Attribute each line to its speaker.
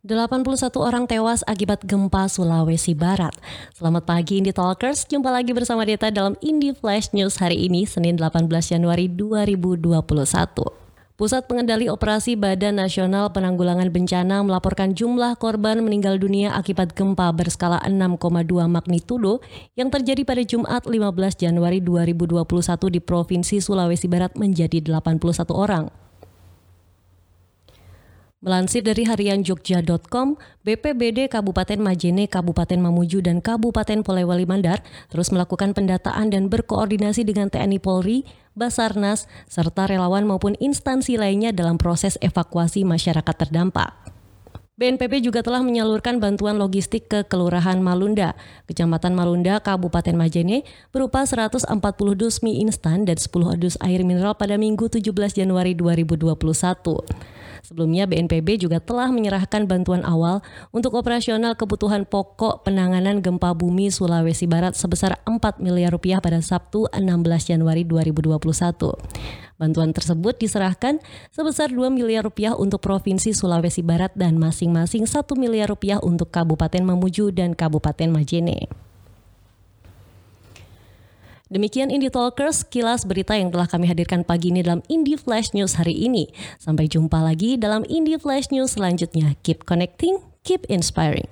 Speaker 1: 81 orang tewas akibat gempa Sulawesi Barat. Selamat pagi Indie Talkers, jumpa lagi bersama Deta dalam Indie Flash News hari ini, Senin 18 Januari 2021. Pusat Pengendali Operasi Badan Nasional Penanggulangan Bencana melaporkan jumlah korban meninggal dunia akibat gempa berskala 6,2 magnitudo yang terjadi pada Jumat 15 Januari 2021 di Provinsi Sulawesi Barat menjadi 81 orang. Melansir dari harian jogja.com, BPBD Kabupaten Majene, Kabupaten Mamuju, dan Kabupaten Polewali Mandar terus melakukan pendataan dan berkoordinasi dengan TNI Polri, Basarnas, serta relawan maupun instansi lainnya dalam proses evakuasi masyarakat terdampak. BNPB juga telah menyalurkan bantuan logistik ke Kelurahan Malunda, Kecamatan Malunda, Kabupaten Majene, berupa 140 dus mie instan dan 10 dus air mineral pada Minggu 17 Januari 2021. Sebelumnya BNPB juga telah menyerahkan bantuan awal untuk operasional kebutuhan pokok penanganan gempa bumi Sulawesi Barat sebesar 4 miliar rupiah pada Sabtu 16 Januari 2021. Bantuan tersebut diserahkan sebesar 2 miliar rupiah untuk Provinsi Sulawesi Barat dan masing-masing 1 miliar rupiah untuk Kabupaten Mamuju dan Kabupaten Majene. Demikian Indie Talkers, kilas berita yang telah kami hadirkan pagi ini dalam Indie Flash News hari ini. Sampai jumpa lagi dalam Indie Flash News selanjutnya. Keep connecting, keep inspiring.